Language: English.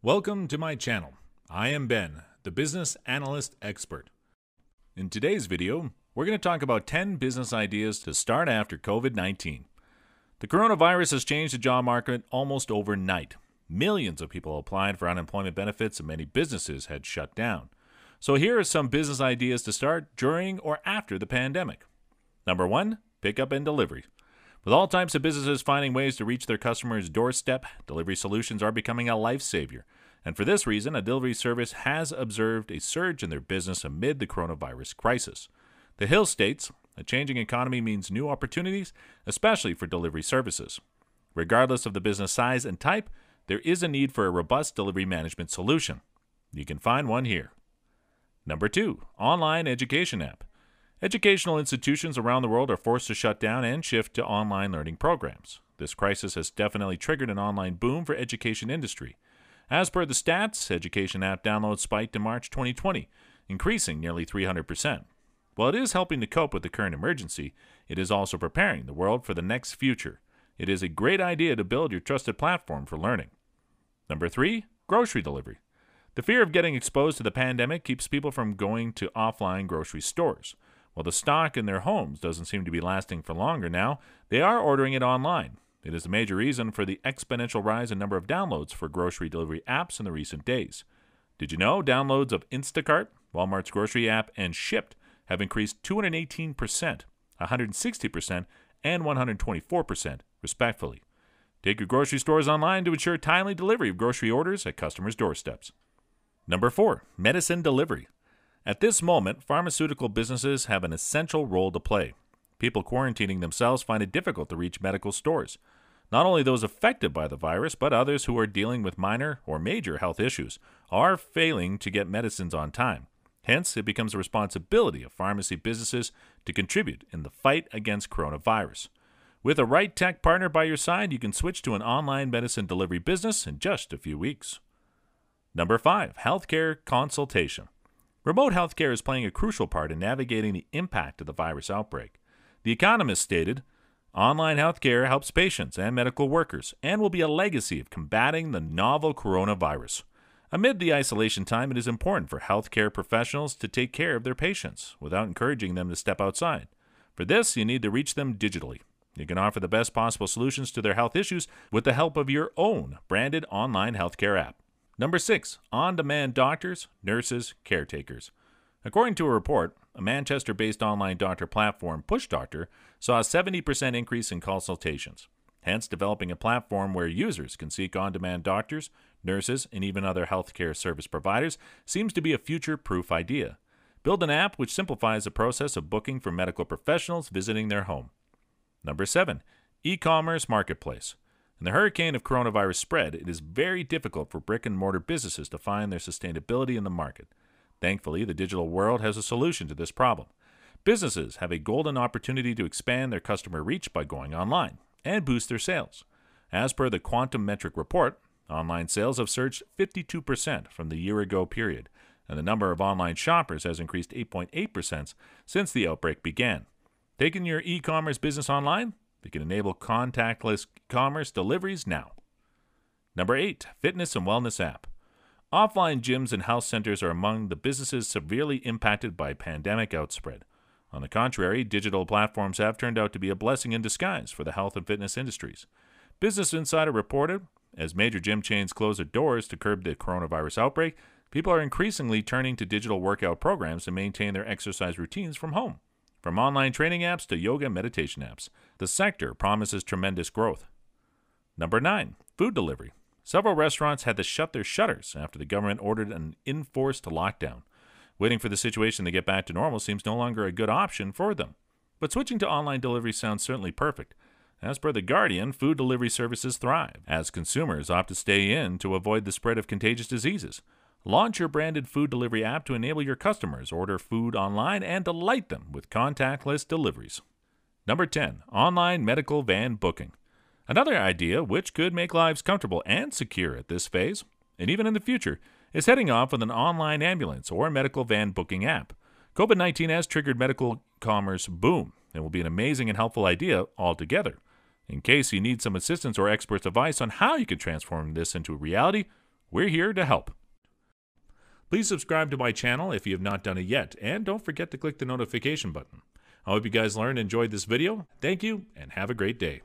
Welcome to my channel. I am Ben, the business analyst expert. In today's video, we're going to talk about 10 business ideas to start after COVID 19. The coronavirus has changed the job market almost overnight. Millions of people applied for unemployment benefits and many businesses had shut down. So here are some business ideas to start during or after the pandemic. Number one, pickup and delivery. With all types of businesses finding ways to reach their customers' doorstep, delivery solutions are becoming a lifesaver. And for this reason, a delivery service has observed a surge in their business amid the coronavirus crisis. The Hill states a changing economy means new opportunities, especially for delivery services. Regardless of the business size and type, there is a need for a robust delivery management solution. You can find one here. Number two, online education app. Educational institutions around the world are forced to shut down and shift to online learning programs. This crisis has definitely triggered an online boom for education industry. As per the stats, education app downloads spiked in March 2020, increasing nearly 300%. While it is helping to cope with the current emergency, it is also preparing the world for the next future. It is a great idea to build your trusted platform for learning. Number 3, grocery delivery. The fear of getting exposed to the pandemic keeps people from going to offline grocery stores. While the stock in their homes doesn't seem to be lasting for longer now, they are ordering it online. It is a major reason for the exponential rise in number of downloads for grocery delivery apps in the recent days. Did you know downloads of Instacart, Walmart's grocery app, and Shipt have increased 218%, 160%, and 124%, respectively? Take your grocery stores online to ensure timely delivery of grocery orders at customers' doorsteps. Number 4. Medicine delivery. At this moment, pharmaceutical businesses have an essential role to play. People quarantining themselves find it difficult to reach medical stores. Not only those affected by the virus, but others who are dealing with minor or major health issues are failing to get medicines on time. Hence, it becomes a responsibility of pharmacy businesses to contribute in the fight against coronavirus. With a right tech partner by your side, you can switch to an online medicine delivery business in just a few weeks. Number 5. Healthcare consultation. Remote healthcare is playing a crucial part in navigating the impact of the virus outbreak. The Economist stated Online healthcare helps patients and medical workers and will be a legacy of combating the novel coronavirus. Amid the isolation time, it is important for healthcare professionals to take care of their patients without encouraging them to step outside. For this, you need to reach them digitally. You can offer the best possible solutions to their health issues with the help of your own branded online healthcare app. Number six, on demand doctors, nurses, caretakers. According to a report, a Manchester based online doctor platform, Push Doctor, saw a 70% increase in consultations. Hence, developing a platform where users can seek on demand doctors, nurses, and even other healthcare service providers seems to be a future proof idea. Build an app which simplifies the process of booking for medical professionals visiting their home. Number 7. E commerce marketplace. In the hurricane of coronavirus spread, it is very difficult for brick and mortar businesses to find their sustainability in the market. Thankfully, the digital world has a solution to this problem. Businesses have a golden opportunity to expand their customer reach by going online and boost their sales. As per the Quantum Metric report, online sales have surged 52% from the year ago period, and the number of online shoppers has increased 8.8% since the outbreak began. Taking your e commerce business online? They can enable contactless commerce deliveries now. Number 8. Fitness and Wellness App. Offline gyms and health centers are among the businesses severely impacted by pandemic outspread. On the contrary, digital platforms have turned out to be a blessing in disguise for the health and fitness industries. Business Insider reported as major gym chains close their doors to curb the coronavirus outbreak, people are increasingly turning to digital workout programs to maintain their exercise routines from home. From online training apps to yoga meditation apps, the sector promises tremendous growth. Number 9. Food delivery. Several restaurants had to shut their shutters after the government ordered an enforced lockdown. Waiting for the situation to get back to normal seems no longer a good option for them. But switching to online delivery sounds certainly perfect. As per The Guardian, food delivery services thrive as consumers opt to stay in to avoid the spread of contagious diseases. Launch your branded food delivery app to enable your customers order food online and delight them with contactless deliveries. Number 10. Online medical van booking. Another idea which could make lives comfortable and secure at this phase, and even in the future, is heading off with an online ambulance or medical van booking app. COVID 19 has triggered medical commerce boom and will be an amazing and helpful idea altogether. In case you need some assistance or experts' advice on how you can transform this into a reality, We're here to help. Please subscribe to my channel if you have not done it yet, and don't forget to click the notification button. I hope you guys learned and enjoyed this video. Thank you, and have a great day.